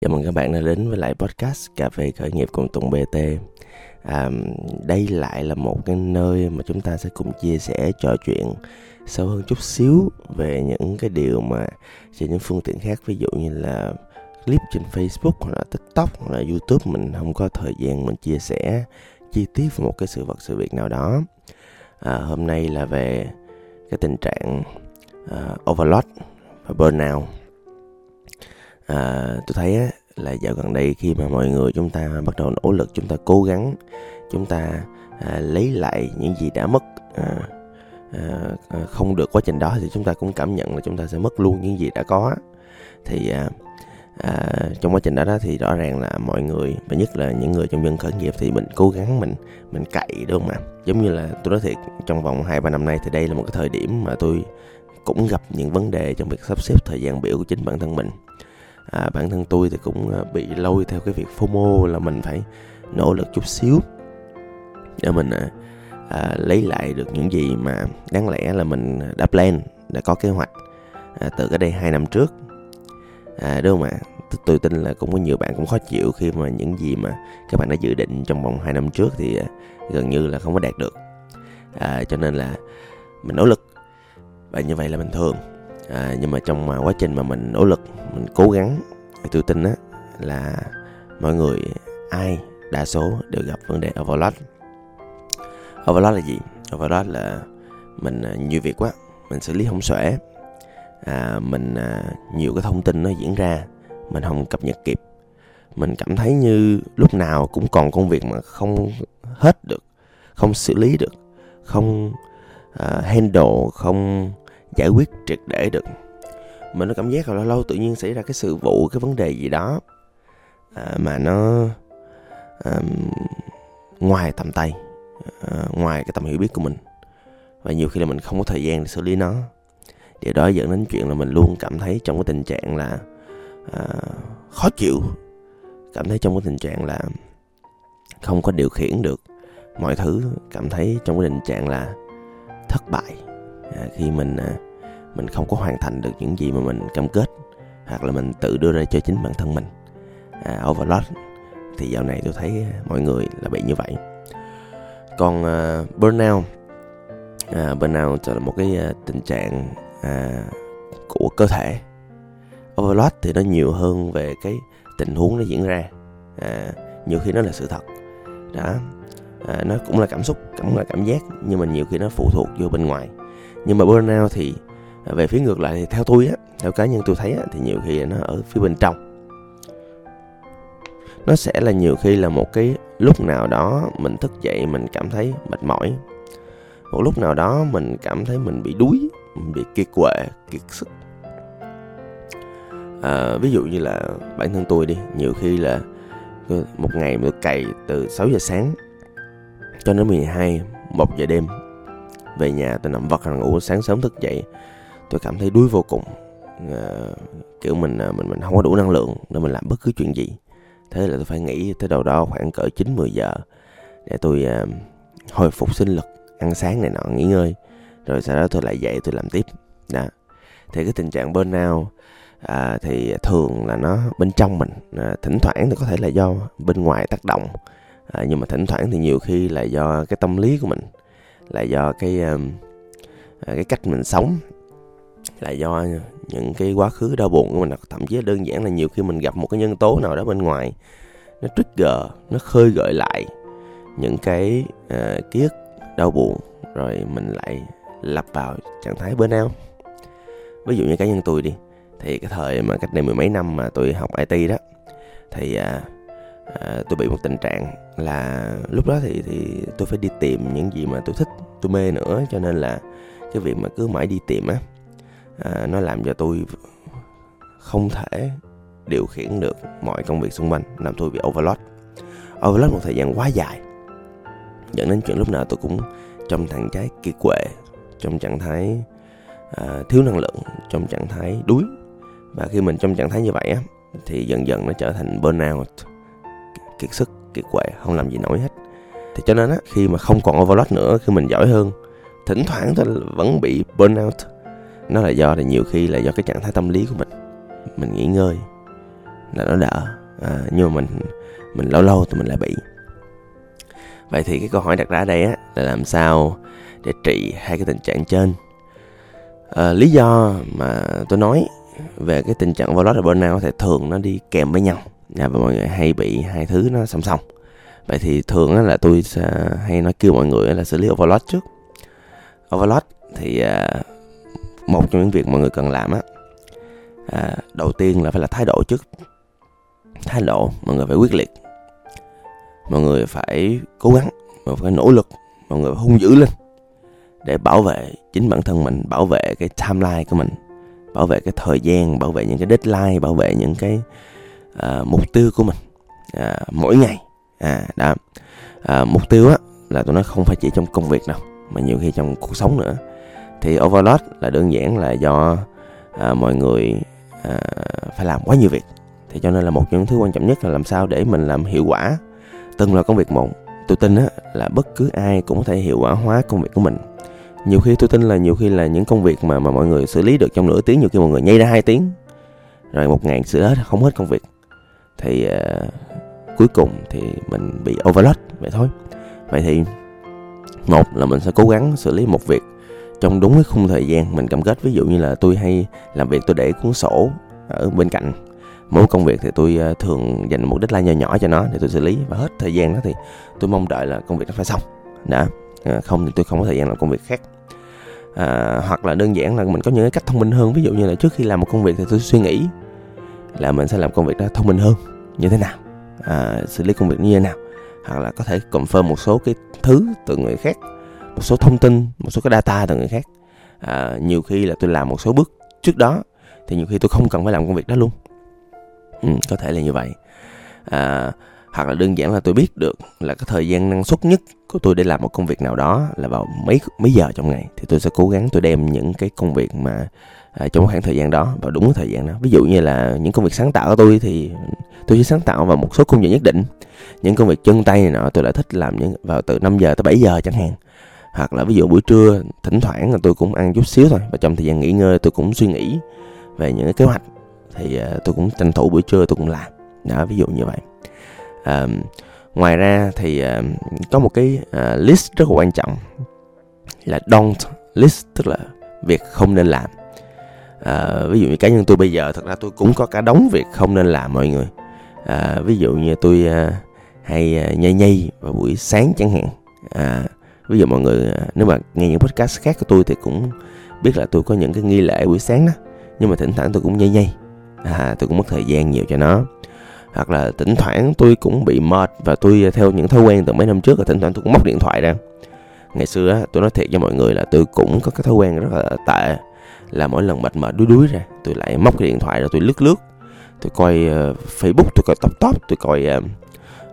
Chào mừng các bạn đã đến với lại podcast Cà phê khởi nghiệp cùng Tùng BT à, Đây lại là một cái nơi mà chúng ta sẽ cùng chia sẻ trò chuyện sâu hơn chút xíu về những cái điều mà trên những phương tiện khác ví dụ như là clip trên Facebook hoặc là TikTok hoặc là YouTube mình không có thời gian mình chia sẻ chi tiết về một cái sự vật sự việc nào đó. À, hôm nay là về cái tình trạng uh, overload và burnout à, tôi thấy á, là dạo gần đây khi mà mọi người chúng ta bắt đầu nỗ lực chúng ta cố gắng chúng ta à, lấy lại những gì đã mất à, à, à, không được quá trình đó thì chúng ta cũng cảm nhận là chúng ta sẽ mất luôn những gì đã có. Thì à, à, trong quá trình đó, đó thì rõ ràng là mọi người và nhất là những người trong dân khởi nghiệp thì mình cố gắng mình mình cậy đúng không ạ? Giống như là tôi nói thiệt trong vòng hai ba năm nay thì đây là một cái thời điểm mà tôi cũng gặp những vấn đề trong việc sắp xếp thời gian biểu của chính bản thân mình à, bản thân tôi thì cũng à, bị lôi theo cái việc FOMO là mình phải nỗ lực chút xíu để mình à, à, lấy lại được những gì mà đáng lẽ là mình đã plan đã có kế hoạch à, từ cái đây hai năm trước. À, đúng không ạ? Tôi tin là cũng có nhiều bạn cũng khó chịu khi mà những gì mà các bạn đã dự định trong vòng 2 năm trước thì à, gần như là không có đạt được. À, cho nên là mình nỗ lực và như vậy là bình thường à, nhưng mà trong à, quá trình mà mình nỗ lực mình cố gắng thì tôi tin á là mọi người ai đa số đều gặp vấn đề overload. Overload là gì? Overload là mình à, nhiều việc quá mình xử lý không xuể. À, mình à, nhiều cái thông tin nó diễn ra mình không cập nhật kịp. Mình cảm thấy như lúc nào cũng còn công việc mà không hết được không xử lý được không uh, handle không giải quyết triệt để được. Mình nó cảm giác là lâu lâu tự nhiên xảy ra cái sự vụ cái vấn đề gì đó à, mà nó à, ngoài tầm tay à, ngoài cái tầm hiểu biết của mình. Và nhiều khi là mình không có thời gian để xử lý nó. Điều đó dẫn đến chuyện là mình luôn cảm thấy trong cái tình trạng là à, khó chịu. Cảm thấy trong cái tình trạng là không có điều khiển được mọi thứ. Cảm thấy trong cái tình trạng là thất bại à, khi mình à, mình không có hoàn thành được những gì mà mình cam kết hoặc là mình tự đưa ra cho chính bản thân mình. À, overload thì dạo này tôi thấy mọi người là bị như vậy. Còn uh, burnout à, burnout là một cái uh, tình trạng à, của cơ thể. Overload thì nó nhiều hơn về cái tình huống nó diễn ra. À, nhiều khi nó là sự thật. Đó. À, nó cũng là cảm xúc cũng là cảm giác nhưng mà nhiều khi nó phụ thuộc vô bên ngoài. Nhưng mà burnout thì Ờ, về phía ngược lại thì theo tôi á theo cá nhân tôi thấy á, thì nhiều khi nó ở phía bên trong. Nó sẽ là nhiều khi là một cái lúc nào đó mình thức dậy mình cảm thấy mệt mỏi. Một lúc nào đó mình cảm thấy mình bị đuối mình bị kiệt quệ kiệt sức. À, ví dụ như là bản thân tôi đi nhiều khi là một ngày được cày từ 6 giờ sáng cho đến 12 1 giờ đêm về nhà tôi nằm vật ra ngủ sáng sớm thức dậy tôi cảm thấy đuối vô cùng. À, kiểu mình ờ, mình mình không có đủ năng lượng để mình làm bất cứ chuyện gì. Thế là tôi phải nghỉ tới đầu đó khoảng cỡ 9 10 giờ để tôi à, hồi phục sinh lực ăn sáng này nọ nghỉ ngơi. Rồi sau đó tôi lại dậy tôi làm tiếp. Đó. Thì cái tình trạng burnout à, thì thường là nó bên trong mình à, thỉnh thoảng thì có thể là do bên ngoài tác động à, nhưng mà thỉnh thoảng thì nhiều khi là do cái tâm lý của mình là do cái à, cái cách mình sống là do những cái quá khứ đau buồn của mình thậm chí đơn giản là nhiều khi mình gặp một cái nhân tố nào đó bên ngoài nó trigger nó khơi gợi lại những cái uh, ký ức đau buồn rồi mình lại lặp vào trạng thái bên nào ví dụ như cá nhân tôi đi thì cái thời mà cách đây mười mấy năm mà tôi học IT đó thì à, à, tôi bị một tình trạng là lúc đó thì thì tôi phải đi tìm những gì mà tôi thích tôi mê nữa cho nên là cái việc mà cứ mãi đi tìm á à, nó làm cho tôi không thể điều khiển được mọi công việc xung quanh làm tôi bị overload. Overload một thời gian quá dài. Dẫn đến chuyện lúc nào tôi cũng trong trạng thái kiệt quệ trong trạng thái à, thiếu năng lượng trong trạng thái đuối. Và khi mình trong trạng thái như vậy á thì dần dần nó trở thành burnout kiệt sức kiệt quệ không làm gì nổi hết. Thì cho nên á khi mà không còn overload nữa khi mình giỏi hơn thỉnh thoảng tôi vẫn bị burnout nó là do là nhiều khi là do cái trạng thái tâm lý của mình. Mình nghỉ ngơi là nó đỡ. À, nhưng mà mình mình lâu lâu thì mình lại bị. Vậy thì cái câu hỏi đặt ra đây á là làm sao để trị hai cái tình trạng trên? À, lý do mà tôi nói về cái tình trạng overload và burnout thì thường nó đi kèm với nhau. Và mọi người hay bị hai thứ nó song song. Vậy thì thường là tôi sẽ hay nói kêu mọi người là xử lý overload trước. Overload thì à, một trong những việc mọi người cần làm á à, đầu tiên là phải là thái độ trước. Thái độ mọi người phải quyết liệt. Mọi người phải cố gắng mọi người phải nỗ lực mọi người phải hung dữ lên để bảo vệ chính bản thân mình bảo vệ cái timeline của mình bảo vệ cái thời gian bảo vệ những cái deadline bảo vệ những cái à, mục tiêu của mình à, mỗi ngày. À đó. À, mục tiêu á là tôi nói không phải chỉ trong công việc đâu mà nhiều khi trong cuộc sống nữa thì overload là đơn giản là do à, mọi người à, phải làm quá nhiều việc. Thì cho nên là một trong những thứ quan trọng nhất là làm sao để mình làm hiệu quả từng là công việc một. Tôi tin á là bất cứ ai cũng có thể hiệu quả hóa công việc của mình. Nhiều khi tôi tin là nhiều khi là những công việc mà mà mọi người xử lý được trong nửa tiếng nhiều khi mọi người nhây ra hai tiếng rồi một ngày xử hết không hết công việc. Thì uh, cuối cùng thì mình bị overload vậy thôi. Vậy thì một là mình sẽ cố gắng xử lý một việc trong đúng cái khung thời gian mình cam kết. Ví dụ như là tôi hay làm việc tôi để cuốn sổ ở bên cạnh. Mỗi công việc thì tôi à, thường dành một deadline nhỏ nhỏ cho nó để tôi xử lý. Và hết thời gian đó thì tôi mong đợi là công việc nó phải xong. Đã. À, không thì tôi không có thời gian làm công việc khác. À, hoặc là đơn giản là mình có những cái cách thông minh hơn. Ví dụ như là trước khi làm một công việc thì tôi suy nghĩ là mình sẽ làm công việc đó thông minh hơn như thế nào. À, xử lý công việc như thế nào. Hoặc là có thể confirm một số cái thứ từ người khác một số thông tin một số cái data từ người khác. À, nhiều khi là tôi làm một số bước trước đó thì nhiều khi tôi không cần phải làm công việc đó luôn. Ừ, có thể là như vậy. À, hoặc là đơn giản là tôi biết được là cái thời gian năng suất nhất của tôi để làm một công việc nào đó là vào mấy mấy giờ trong ngày thì tôi sẽ cố gắng tôi đem những cái công việc mà à, trong khoảng thời gian đó vào đúng cái thời gian đó. Ví dụ như là những công việc sáng tạo của tôi thì tôi chỉ sáng tạo vào một số khung giờ nhất định. Những công việc chân tay này nọ tôi lại thích làm những vào từ 5 giờ tới 7 giờ chẳng hạn hoặc là ví dụ buổi trưa thỉnh thoảng là tôi cũng ăn chút xíu thôi. Và trong thời gian nghỉ ngơi tôi cũng suy nghĩ về những cái kế hoạch. Thì à, tôi cũng tranh thủ buổi trưa tôi cũng làm. Đó ví dụ như vậy. À, ngoài ra thì à, có một cái à, list rất là quan trọng là don't list tức là việc không nên làm. À, ví dụ như cá nhân tôi bây giờ thật ra tôi cũng có cả đống việc không nên làm mọi người. À, ví dụ như tôi hay uh, nhây nhây vào buổi sáng chẳng hạn. À, ví dụ mọi người à, nếu mà nghe những podcast khác của tôi thì cũng biết là tôi có những cái nghi lễ buổi sáng đó. Nhưng mà thỉnh thoảng tôi cũng nhây nhây. À, tôi cũng mất thời gian nhiều cho nó. Hoặc là thỉnh thoảng tôi cũng bị mệt và tôi theo những thói quen từ mấy năm trước là thỉnh thoảng tôi cũng móc điện thoại ra. Ngày xưa á tôi nói thiệt cho mọi người là tôi cũng có cái thói quen rất là tệ. Là mỗi lần mệt mệt đuối đuối ra tôi lại móc cái điện thoại rồi tôi lướt lướt. Tôi coi uh, facebook tôi coi top top tôi coi ờ,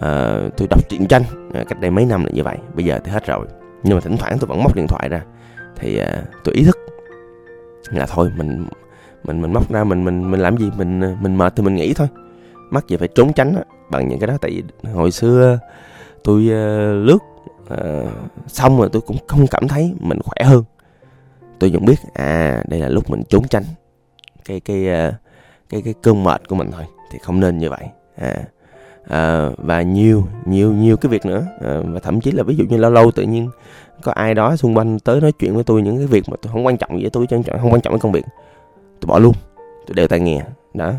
Ờ, tôi đọc truyện tranh à, cách đây mấy năm là như vậy bây giờ thì hết rồi. Nhưng mà thỉnh thoảng tôi vẫn móc điện thoại ra thì à, tôi ý thức là thôi mình mình mình móc ra mình mình mình làm gì mình mình mệt thì mình nghỉ thôi. Mắc gì phải trốn tránh á, bằng những cái đó. Tại vì hồi xưa tôi uh, lướt uh, xong rồi tôi cũng không cảm thấy mình khỏe hơn. Tôi vẫn biết à đây là lúc mình trốn tránh cái cái uh, cái cái cơn mệt của mình thôi thì không nên như vậy. À, à và nhiều nhiều nhiều cái việc nữa. À, và thậm chí là ví dụ như lâu lâu tự nhiên có ai đó xung quanh tới nói chuyện với tôi những cái việc mà tôi không quan trọng với tôi không quan trọng với công việc tôi bỏ luôn tôi đều tai nghe. Đó.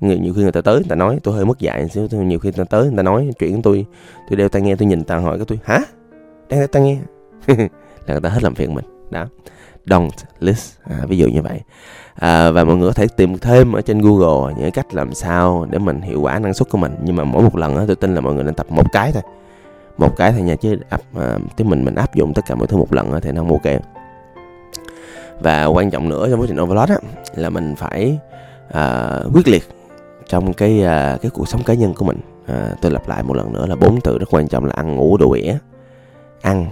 Người nhiều khi người ta tới người ta nói tôi hơi mất dạy xíu nhiều khi người ta tới người ta nói chuyện với tôi tôi đeo tai nghe tôi nhìn ta hỏi cái tôi hả? Đang tai nghe? Là người ta hết làm phiền mình. Đó don't list. À, ví dụ như vậy. À, và mọi người có thể tìm thêm ở trên google những cách làm sao để mình hiệu quả năng suất của mình. Nhưng mà mỗi một lần đó, tôi tin là mọi người nên tập một cái thôi. Một cái thôi nha chứ áp à, chứ mình mình áp dụng tất cả mọi thứ một lần đó, thì nó không ok. Và quan trọng nữa trong quá trình overload á là mình phải à, quyết liệt trong cái à, cái cuộc sống cá nhân của mình. À, tôi lặp lại một lần nữa là bốn từ rất quan trọng là ăn ngủ đủ ỉa. Ăn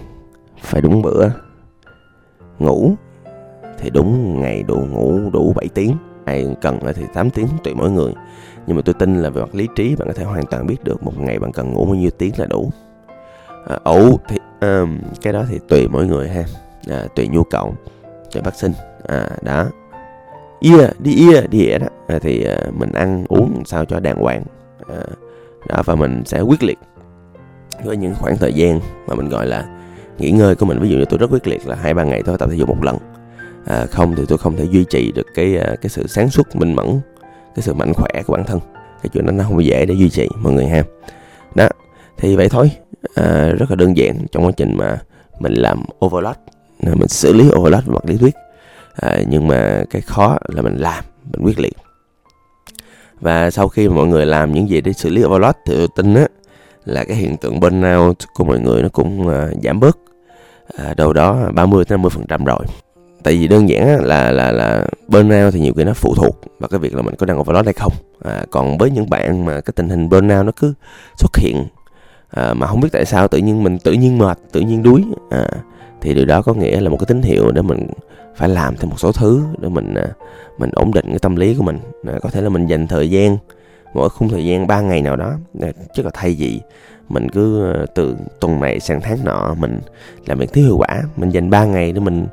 phải đúng bữa ngủ. Thì đúng ngày đủ ngủ đủ 7 tiếng. Ai cần thì 8 tiếng tùy mỗi người. Nhưng mà tôi tin là về mặt lý trí bạn có thể hoàn toàn biết được một ngày bạn cần ngủ bao nhiêu tiếng là đủ. À, ủ thì um, cái đó thì tùy mỗi người ha. À, tùy nhu cầu tùy vaccine à, đó. Ia đi ia đi ỉa đó. À, thì à, mình ăn uống sao cho đàng hoàng. À, đó và mình sẽ quyết liệt. Với những khoảng thời gian mà mình gọi là nghỉ ngơi của mình. Ví dụ như tôi rất quyết liệt là hai ba ngày thôi tập thể dục một lần. À, không thì tôi không thể duy trì được cái à, cái sự sáng suốt minh mẫn cái sự mạnh khỏe của bản thân. Cái chuyện đó nó không dễ để duy trì mọi người ha. Đó thì vậy thôi. À, rất là đơn giản trong quá trình mà mình làm overload mình xử lý overload về mặt lý thuyết. À, nhưng mà cái khó là mình làm mình quyết liệt. Và sau khi mọi người làm những gì để xử lý overload thì tôi tin á là cái hiện tượng burnout của mọi người nó cũng uh, giảm bớt. À, đâu đó 30 50 phần trăm rồi. Tại vì đơn giản là là là burnout thì nhiều khi nó phụ thuộc vào cái việc là mình có đang overload hay không. À, còn với những bạn mà cái tình hình burnout nó cứ xuất hiện à, mà không biết tại sao tự nhiên mình tự nhiên mệt tự nhiên đuối à, thì điều đó có nghĩa là một cái tín hiệu để mình phải làm thêm một số thứ để mình à, mình ổn định cái tâm lý của mình. À, có thể là mình dành thời gian mỗi khung thời gian 3 ngày nào đó chứ là thay vì mình cứ ờ, từ tuần này sang tháng nọ mình làm việc thiếu hiệu quả mình dành 3 ngày để mình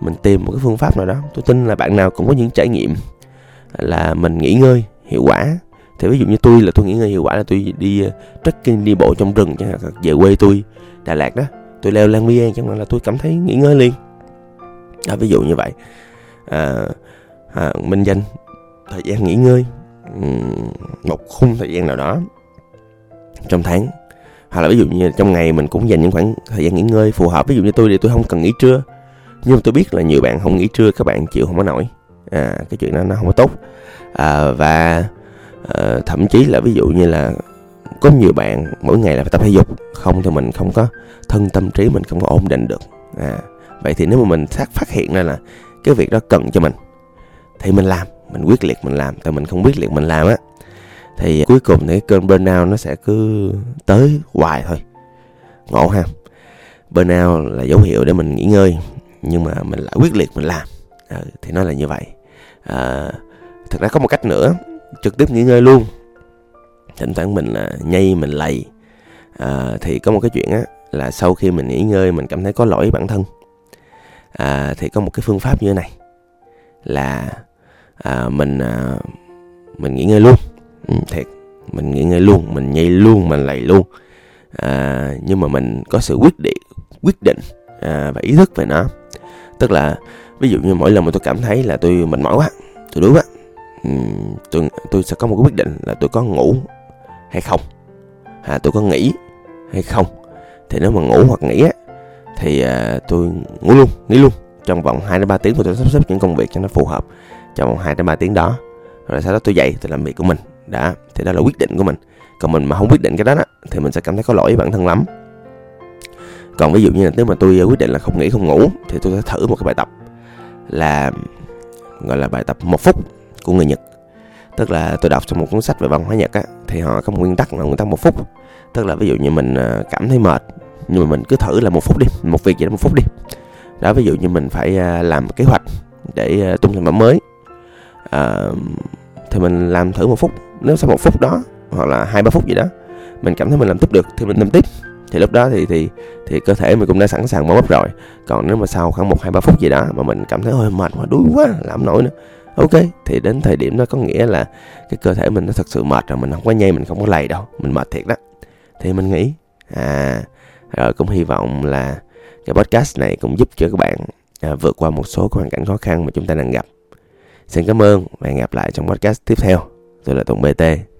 mình tìm một cái phương pháp nào đó. Tôi tin là bạn nào cũng có những trải nghiệm là mình nghỉ ngơi hiệu quả. Thì ví dụ như tôi là tôi nghỉ ngơi hiệu quả là tôi đi ờ, trekking đi bộ trong rừng chẳng hạn về quê tôi Đà Lạt đó tôi leo Lan Biên chẳng hạn là tôi cảm thấy nghỉ ngơi liền. Đó, ví dụ như vậy à, à, mình dành thời gian nghỉ ngơi một khung thời gian nào đó trong tháng. Hoặc là ví dụ như trong ngày mình cũng dành những khoảng thời gian nghỉ ngơi phù hợp. Ví dụ như tôi thì tôi không cần nghỉ trưa. Nhưng mà tôi biết là nhiều bạn không nghỉ trưa các bạn chịu không có nổi. À, cái chuyện đó nó không có tốt. À, và à, thậm chí là ví dụ như là có nhiều bạn mỗi ngày là phải tập thể dục không thì mình không có thân tâm trí mình không có ổn định được. À, vậy thì nếu mà mình phát phát hiện ra là cái việc đó cần cho mình thì mình làm mình quyết liệt mình làm tại mình không quyết liệt mình làm á. Thì cuối cùng thì cái cơn burnout nó sẽ cứ tới hoài thôi. Ngộ ha. Burnout là dấu hiệu để mình nghỉ ngơi nhưng mà mình lại quyết liệt mình làm. Ừ, thì nó là như vậy. Ờ, à, thực ra có một cách nữa trực tiếp nghỉ ngơi luôn. Thỉnh thoảng mình là nhây mình lầy. À, thì có một cái chuyện á là sau khi mình nghỉ ngơi mình cảm thấy có lỗi bản thân. À, thì có một cái phương pháp như thế này là à, mình à, mình nghỉ ngơi luôn. Ừ, thiệt mình nghỉ ngơi luôn mình nhây luôn mình lầy luôn. À, nhưng mà mình có sự quyết định quyết định à, và ý thức về nó. Tức là ví dụ như mỗi lần mà tôi cảm thấy là tôi mệt mỏi quá tôi đuối quá ừ, tôi tôi sẽ có một cái quyết định là tôi có ngủ hay không? À, tôi có nghỉ hay không? Thì nếu mà ngủ hoặc nghỉ á thì à, tôi ngủ luôn nghỉ luôn trong vòng 2 đến 3 tiếng tôi sẽ sắp xếp những công việc cho nó phù hợp trong vòng 2 đến 3 tiếng đó. Rồi sau đó tôi dậy tôi làm việc của mình. Đã thì đó là quyết định của mình. Còn mình mà không quyết định cái đó, đó thì mình sẽ cảm thấy có lỗi với bản thân lắm. Còn ví dụ như là nếu mà tôi quyết định là không nghỉ không ngủ thì tôi sẽ thử một cái bài tập là gọi là bài tập một phút của người Nhật. Tức là tôi đọc trong một cuốn sách về văn hóa Nhật á thì họ có một nguyên tắc là nguyên tắc một phút. Tức là ví dụ như mình à, cảm thấy mệt nhưng mà mình cứ thử là một phút đi một việc gì đó một phút đi đó ví dụ như mình phải à, làm kế hoạch để à, tung sản phẩm mới. À, thì mình làm thử một phút. Nếu sau một phút đó hoặc là hai ba phút gì đó mình cảm thấy mình làm tiếp được thì mình làm tiếp. Thì lúc đó thì thì thì cơ thể mình cũng đã sẵn sàng mở bắp rồi. Còn nếu mà sau khoảng một hai ba phút gì đó mà mình cảm thấy hơi mệt quá đuối quá làm nổi nữa ok. Thì đến thời điểm đó có nghĩa là cái cơ thể mình nó thật sự mệt rồi mình không có nhây mình không có lầy đâu mình mệt thiệt đó. Thì mình nghĩ à rồi cũng hy vọng là cái podcast này cũng giúp cho các bạn à, vượt qua một số hoàn cảnh khó khăn mà chúng ta đang gặp. Xin cảm ơn và hẹn gặp lại trong podcast tiếp theo. Tôi là tùng bt